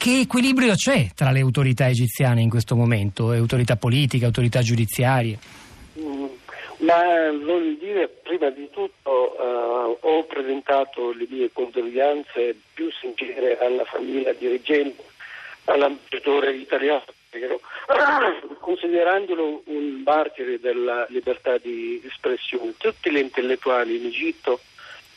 che equilibrio c'è tra le autorità egiziane in questo momento, autorità politiche, autorità giudiziarie? Mm, ma voglio dire, prima di tutto uh, ho presentato le mie condoglianze più sincere alla famiglia di Reggente, all'ambasciatore italiano, considerandolo un martire della libertà di espressione. Tutti gli intellettuali in Egitto,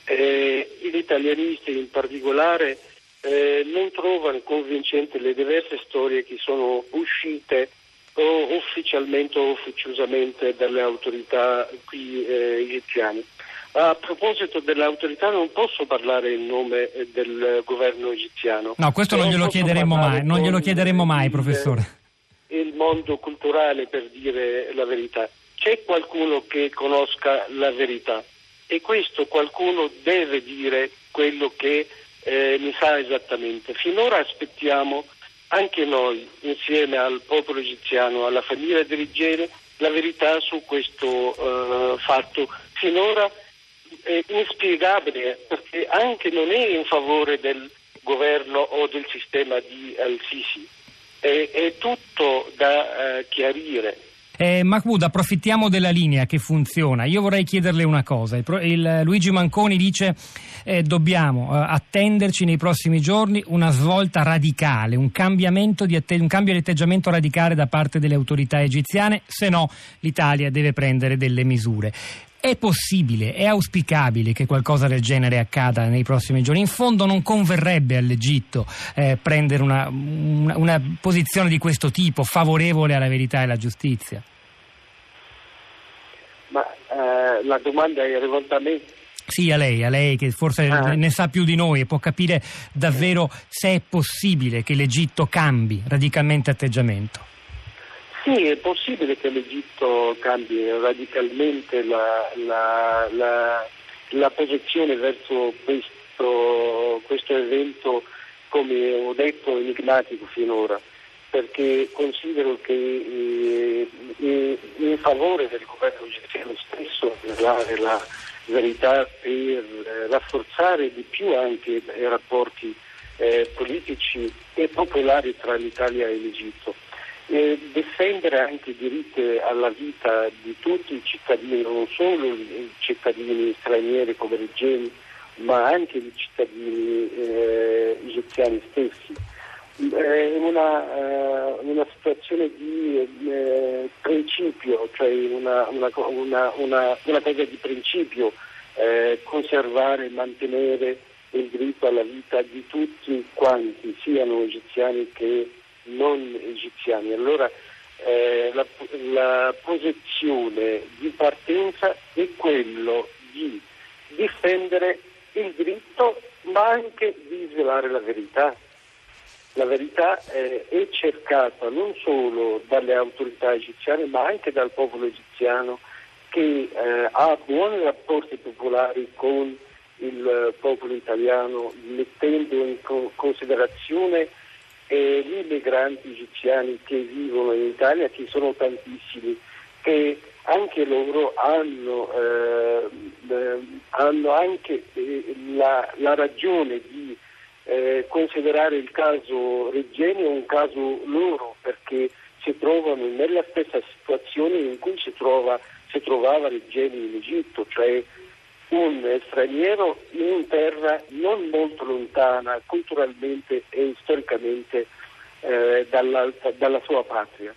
eh, gli italianisti in particolare, eh, non trovano convincenti le diverse storie che sono uscite o ufficialmente o ufficiosamente dalle autorità qui eh, egiziane. A proposito delle autorità non posso parlare in nome eh, del governo egiziano. No, questo non glielo chiederemo mai, non glielo chiederemo mai, professore. Il mondo culturale per dire la verità. C'è qualcuno che conosca la verità e questo qualcuno deve dire quello che eh, ne sa esattamente. Finora aspettiamo anche noi, insieme al popolo egiziano, alla famiglia dirigente, la verità su questo uh, fatto. Finora è inspiegabile perché anche non è in favore del governo o del sistema di Al-Sisi. È, è tutto da uh, chiarire. Eh, Mahmoud, approfittiamo della linea che funziona. Io vorrei chiederle una cosa. Il, il Luigi Manconi dice eh, dobbiamo eh, attenderci nei prossimi giorni una svolta radicale, un, di atte- un cambio di atteggiamento radicale da parte delle autorità egiziane, se no l'Italia deve prendere delle misure. È possibile, è auspicabile che qualcosa del genere accada nei prossimi giorni. In fondo non converrebbe all'Egitto eh, prendere una, una, una, posizione di questo tipo, favorevole alla verità e alla giustizia. Ma eh, la domanda è rivolta a me. Sì, a lei, a lei che forse ah. ne sa più di noi e può capire davvero se è possibile che l'Egitto cambi radicalmente atteggiamento. Sì, è possibile che l'Egitto cambi radicalmente la, la, la, la posizione verso questo, questo, evento, come ho detto, enigmatico finora, perché considero che eh, in favore del governo egiziano stesso dare la verità per eh, rafforzare di più anche i rapporti eh, politici e popolari tra l'Italia e l'Egitto eh, difendere anche i diritti alla vita di tutti i cittadini, non solo i cittadini stranieri come Regeni, ma anche i cittadini eh, egiziani stessi. È una, uh, una situazione di principio, cioè una, una, una, cosa di principio, uh, conservare e mantenere il diritto alla vita di tutti quanti, siano egiziani che non egiziani. Allora eh, la, la posizione di partenza è quello di difendere il diritto ma anche di svelare la verità. La verità eh, è cercata non solo dalle autorità egiziane ma anche dal popolo egiziano che eh, ha buoni rapporti popolari con il popolo italiano mettendo in considerazione e gli immigranti egiziani che vivono in Italia, che sono tantissimi, che anche loro hanno, eh, eh, hanno anche eh, la, la, ragione di eh, considerare il caso Regeni un caso loro perché si trovano nella stessa situazione in cui si, trova, si trovava Regeni in Egitto, cioè un straniero in terra non molto lontana culturalmente e storicamente eh, dalla sua patria.